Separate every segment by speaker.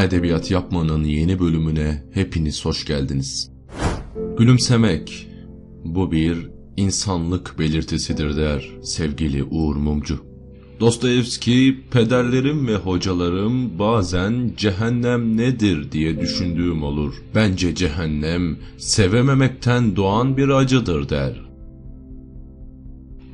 Speaker 1: Bana Edebiyat Yapmanın yeni bölümüne hepiniz hoş geldiniz. Gülümsemek, bu bir insanlık belirtisidir der sevgili Uğur Mumcu. Dostoyevski, pederlerim ve hocalarım bazen cehennem nedir diye düşündüğüm olur. Bence cehennem sevememekten doğan bir acıdır der.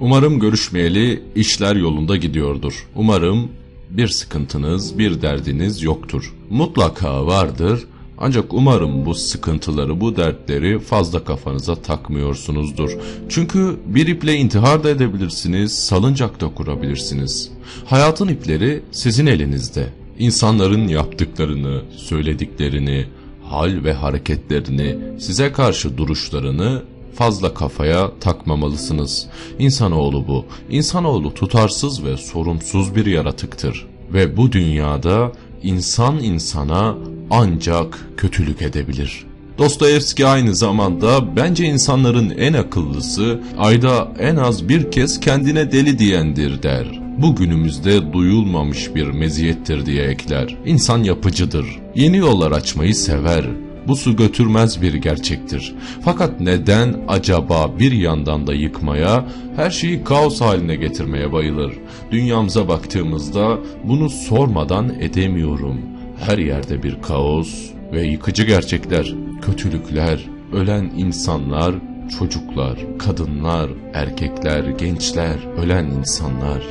Speaker 1: Umarım görüşmeyeli işler yolunda gidiyordur. Umarım bir sıkıntınız, bir derdiniz yoktur. Mutlaka vardır ancak umarım bu sıkıntıları, bu dertleri fazla kafanıza takmıyorsunuzdur. Çünkü bir iple intihar da edebilirsiniz, salıncak da kurabilirsiniz. Hayatın ipleri sizin elinizde. İnsanların yaptıklarını, söylediklerini, hal ve hareketlerini, size karşı duruşlarını fazla kafaya takmamalısınız. İnsanoğlu bu. İnsanoğlu tutarsız ve sorumsuz bir yaratıktır. Ve bu dünyada insan insana ancak kötülük edebilir. Dostoyevski aynı zamanda bence insanların en akıllısı ayda en az bir kez kendine deli diyendir der. Bugünümüzde duyulmamış bir meziyettir diye ekler. İnsan yapıcıdır. Yeni yollar açmayı sever. Bu su götürmez bir gerçektir. Fakat neden acaba bir yandan da yıkmaya, her şeyi kaos haline getirmeye bayılır? Dünyamıza baktığımızda bunu sormadan edemiyorum. Her yerde bir kaos ve yıkıcı gerçekler, kötülükler, ölen insanlar, çocuklar, kadınlar, erkekler, gençler, ölen insanlar.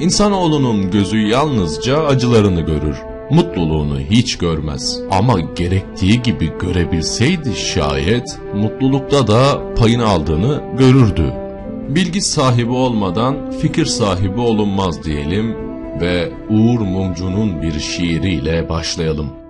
Speaker 1: İnsanoğlunun gözü yalnızca acılarını görür mutluluğunu hiç görmez. Ama gerektiği gibi görebilseydi şayet mutlulukta da payını aldığını görürdü. Bilgi sahibi olmadan fikir sahibi olunmaz diyelim ve Uğur Mumcu'nun bir şiiriyle başlayalım.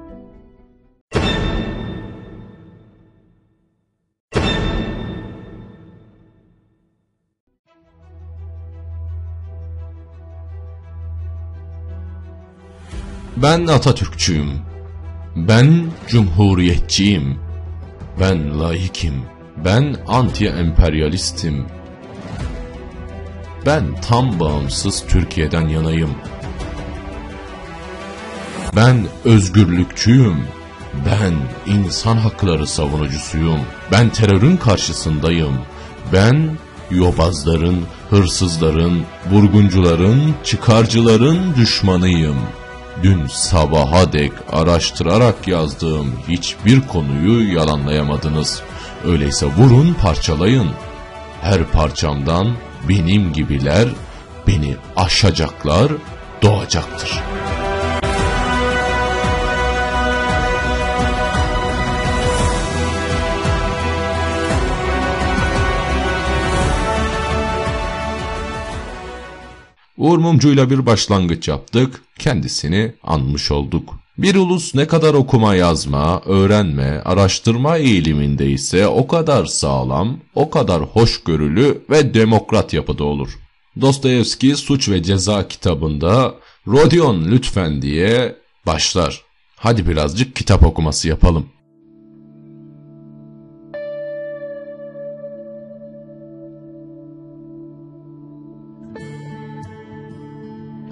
Speaker 1: Ben Atatürkçüyüm. Ben cumhuriyetçiyim. Ben laikim. Ben anti-emperyalistim. Ben tam bağımsız Türkiye'den yanayım. Ben özgürlükçüyüm. Ben insan hakları savunucusuyum. Ben terörün karşısındayım. Ben yobazların, hırsızların, vurguncuların, çıkarcıların düşmanıyım.'' Dün sabaha dek araştırarak yazdığım hiçbir konuyu yalanlayamadınız. Öyleyse vurun parçalayın. Her parçamdan benim gibiler beni aşacaklar doğacaktır.'' Uğur Mumcu'yla bir başlangıç yaptık, kendisini anmış olduk. Bir ulus ne kadar okuma yazma, öğrenme, araştırma eğilimindeyse o kadar sağlam, o kadar hoşgörülü ve demokrat yapıda olur. Dostoyevski Suç ve Ceza kitabında Rodion lütfen diye başlar. Hadi birazcık kitap okuması yapalım.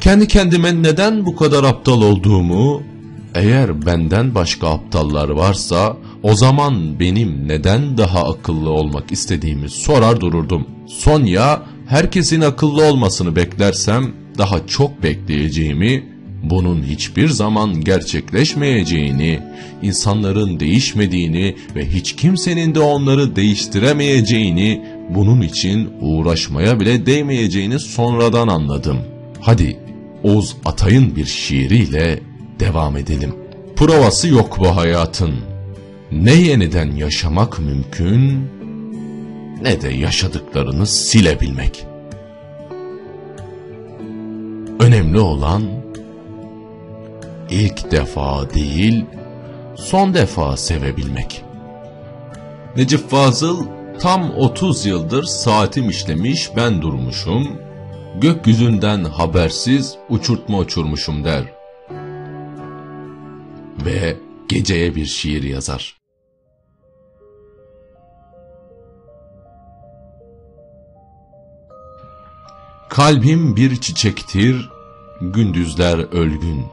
Speaker 1: Kendi kendime neden bu kadar aptal olduğumu, eğer benden başka aptallar varsa o zaman benim neden daha akıllı olmak istediğimi sorar dururdum. Sonya herkesin akıllı olmasını beklersem daha çok bekleyeceğimi, bunun hiçbir zaman gerçekleşmeyeceğini, insanların değişmediğini ve hiç kimsenin de onları değiştiremeyeceğini, bunun için uğraşmaya bile değmeyeceğini sonradan anladım. Hadi Oğuz Atay'ın bir şiiriyle devam edelim. Provası yok bu hayatın. Ne yeniden yaşamak mümkün ne de yaşadıklarını silebilmek. Önemli olan ilk defa değil son defa sevebilmek. Necip Fazıl tam 30 yıldır saatim işlemiş ben durmuşum gökyüzünden habersiz uçurtma uçurmuşum der. Ve geceye bir şiir yazar. Kalbim bir çiçektir, gündüzler ölgün.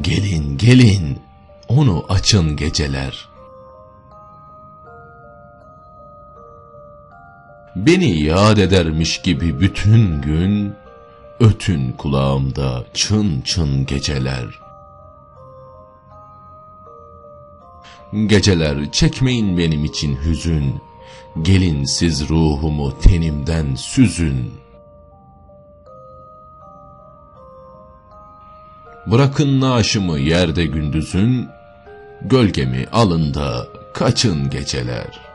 Speaker 1: Gelin gelin, onu açın geceler.'' Beni yad edermiş gibi bütün gün ötün kulağımda çın çın geceler. Geceler çekmeyin benim için hüzün, gelin siz ruhumu tenimden süzün.'' Bırakın naaşımı yerde gündüzün, Gölgemi alın da kaçın geceler.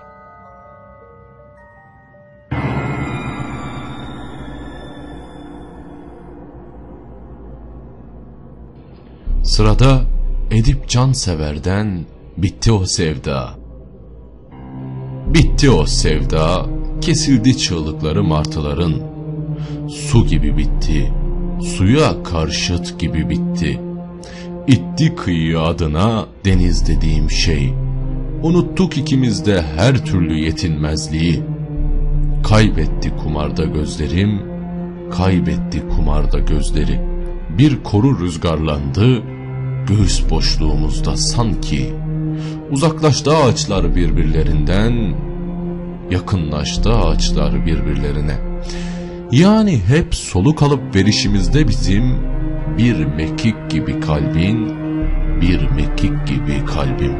Speaker 1: Sırada Edip Cansever'den bitti o sevda. Bitti o sevda, kesildi çığlıkları martıların. Su gibi bitti, suya karşıt gibi bitti. İtti kıyı adına deniz dediğim şey. Unuttuk ikimiz de her türlü yetinmezliği. Kaybetti kumarda gözlerim, kaybetti kumarda gözleri. Bir koru rüzgarlandı, göğüs boşluğumuzda sanki. Uzaklaştı ağaçlar birbirlerinden, yakınlaştı ağaçlar birbirlerine. Yani hep soluk alıp verişimizde bizim bir mekik gibi kalbin, bir mekik gibi kalbim.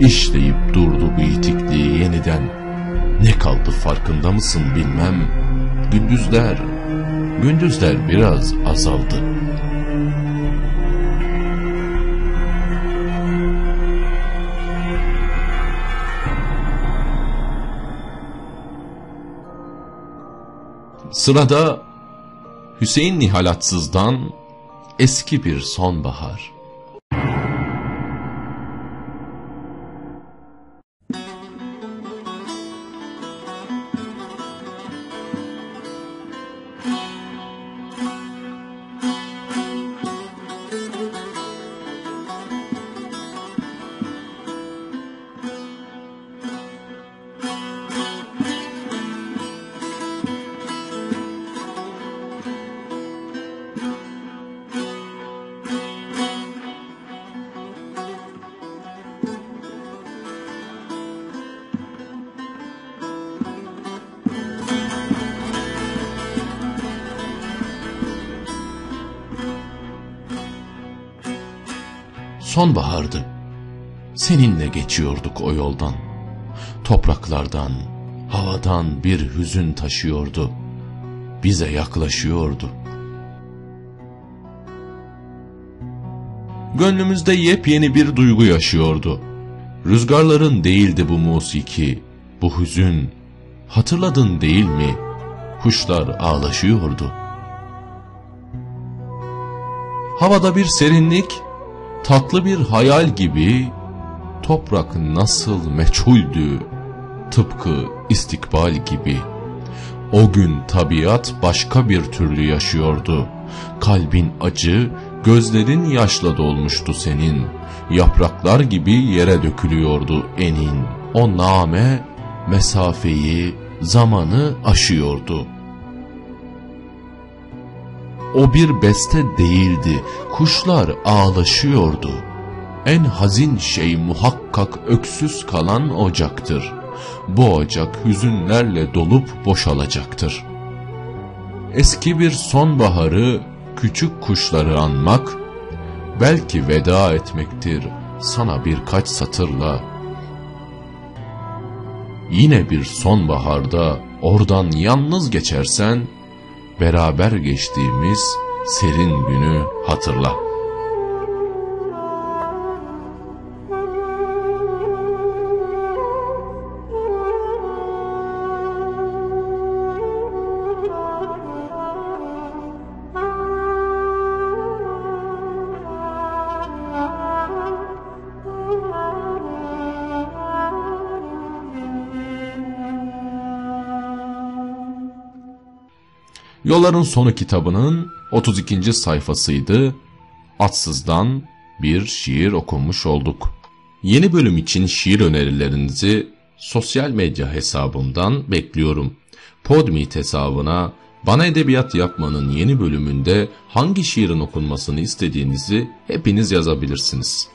Speaker 1: İşleyip durdu bu itikliği yeniden. Ne kaldı farkında mısın bilmem. Gündüzler, gündüzler biraz azaldı. Sırada Hüseyin Nihalatsız'dan eski bir sonbahar. Sonbahardı. Seninle geçiyorduk o yoldan. Topraklardan, havadan bir hüzün taşıyordu. Bize yaklaşıyordu. Gönlümüzde yepyeni bir duygu yaşıyordu. Rüzgarların değildi bu musiki, bu hüzün. Hatırladın değil mi? Kuşlar ağlaşıyordu. Havada bir serinlik, tatlı bir hayal gibi toprak nasıl meçhuldü tıpkı istikbal gibi. O gün tabiat başka bir türlü yaşıyordu. Kalbin acı, gözlerin yaşla dolmuştu senin. Yapraklar gibi yere dökülüyordu enin. O name mesafeyi, zamanı aşıyordu.'' O bir beste değildi, kuşlar ağlaşıyordu. En hazin şey muhakkak öksüz kalan ocaktır. Bu ocak hüzünlerle dolup boşalacaktır. Eski bir sonbaharı, küçük kuşları anmak, belki veda etmektir sana birkaç satırla. Yine bir sonbaharda oradan yalnız geçersen, beraber geçtiğimiz serin günü hatırla.'' Yolların Sonu kitabının 32. sayfasıydı. Atsız'dan bir şiir okunmuş olduk. Yeni bölüm için şiir önerilerinizi sosyal medya hesabımdan bekliyorum. Podmeet hesabına Bana edebiyat yapmanın yeni bölümünde hangi şiirin okunmasını istediğinizi hepiniz yazabilirsiniz.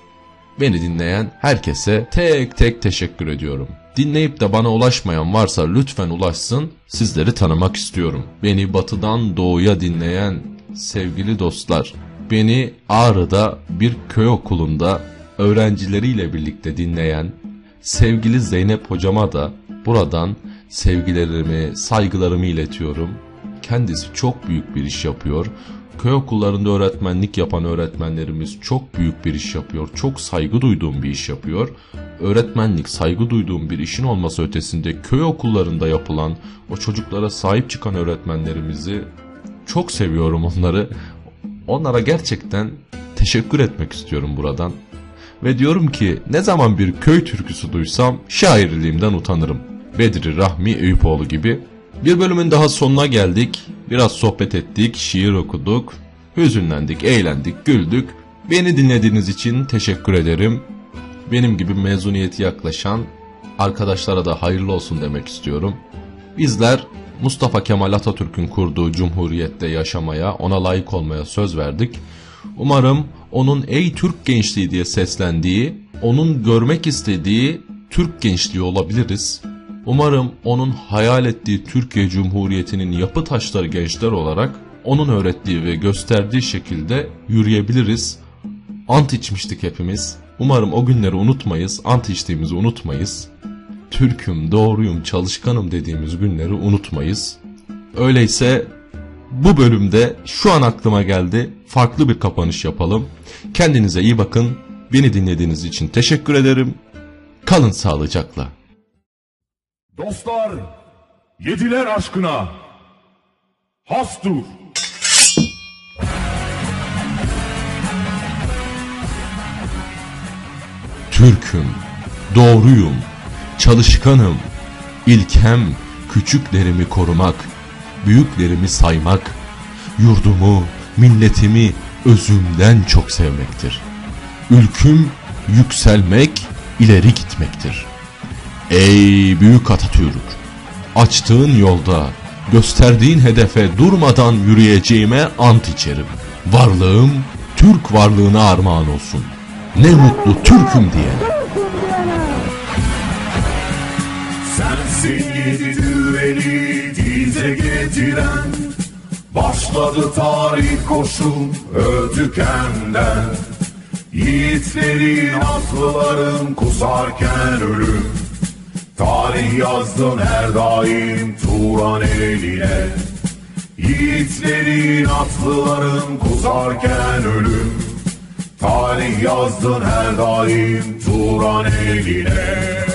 Speaker 1: Beni dinleyen herkese tek tek teşekkür ediyorum. Dinleyip de bana ulaşmayan varsa lütfen ulaşsın. Sizleri tanımak istiyorum. Beni batıdan doğuya dinleyen sevgili dostlar, beni Ağrı'da bir köy okulunda öğrencileriyle birlikte dinleyen sevgili Zeynep hocama da buradan sevgilerimi, saygılarımı iletiyorum. Kendisi çok büyük bir iş yapıyor. Köy okullarında öğretmenlik yapan öğretmenlerimiz çok büyük bir iş yapıyor. Çok saygı duyduğum bir iş yapıyor. Öğretmenlik saygı duyduğum bir işin olması ötesinde köy okullarında yapılan o çocuklara sahip çıkan öğretmenlerimizi çok seviyorum onları. Onlara gerçekten teşekkür etmek istiyorum buradan. Ve diyorum ki ne zaman bir köy türküsü duysam şairliğimden utanırım. Bedri Rahmi Eyüpoğlu gibi. Bir bölümün daha sonuna geldik. Biraz sohbet ettik, şiir okuduk, hüzünlendik, eğlendik, güldük. Beni dinlediğiniz için teşekkür ederim. Benim gibi mezuniyeti yaklaşan arkadaşlara da hayırlı olsun demek istiyorum. Bizler Mustafa Kemal Atatürk'ün kurduğu cumhuriyette yaşamaya, ona layık olmaya söz verdik. Umarım onun ey Türk gençliği diye seslendiği, onun görmek istediği Türk gençliği olabiliriz. Umarım onun hayal ettiği Türkiye Cumhuriyeti'nin yapı taşları gençler olarak onun öğrettiği ve gösterdiği şekilde yürüyebiliriz. Ant içmiştik hepimiz. Umarım o günleri unutmayız, ant içtiğimizi unutmayız. Türk'üm, doğruyum, çalışkanım dediğimiz günleri unutmayız. Öyleyse bu bölümde şu an aklıma geldi farklı bir kapanış yapalım. Kendinize iyi bakın. Beni dinlediğiniz için teşekkür ederim. Kalın sağlıcakla.
Speaker 2: Dostlar, yediler aşkına. Hastur.
Speaker 1: Türk'üm, doğruyum, çalışkanım. İlkem küçüklerimi korumak, büyüklerimi saymak, yurdumu, milletimi özümden çok sevmektir. Ülküm yükselmek, ileri gitmektir. Ey büyük Atatürk! Açtığın yolda, gösterdiğin hedefe durmadan yürüyeceğime ant içerim. Varlığım, Türk varlığına armağan olsun. Ne mutlu Türk'üm diyene.
Speaker 2: Sensin yedi düveli dize getiren Başladı tarih koşun öldükenden Yiğitlerin atlıların kusarken ölüm Tarih yazdın her daim Turan eline. Yiğitlerin atlıların kusarken ölüm. Tarih yazdın her daim Turan eline